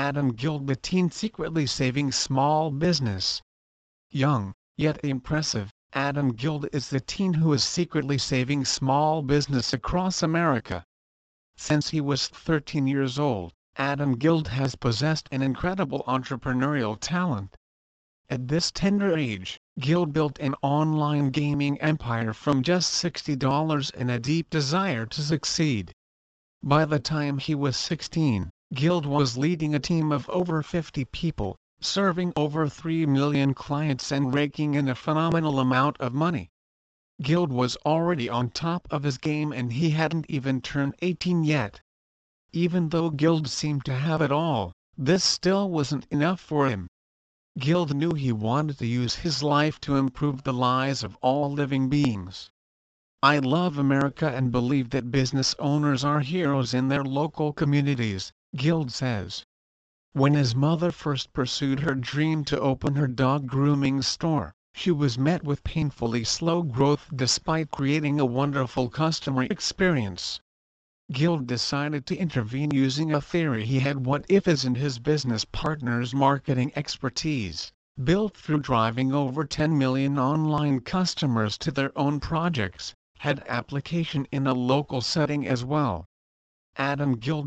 Adam teen secretly saving small business. Young, yet impressive, Adam Guild is the teen who is secretly saving small business across America. Since he was 13 years old, Adam Guild has possessed an incredible entrepreneurial talent. At this tender age, Guild built an online gaming empire from just $60 and a deep desire to succeed. By the time he was 16, Guild was leading a team of over 50 people, serving over 3 million clients and raking in a phenomenal amount of money. Guild was already on top of his game and he hadn't even turned 18 yet. Even though Guild seemed to have it all, this still wasn't enough for him. Guild knew he wanted to use his life to improve the lives of all living beings. I love America and believe that business owners are heroes in their local communities, Guild says. When his mother first pursued her dream to open her dog grooming store, she was met with painfully slow growth despite creating a wonderful customer experience. Guild decided to intervene using a theory he had what if is in his business partner's marketing expertise, built through driving over 10 million online customers to their own projects, had application in a local setting as well. Adam Guild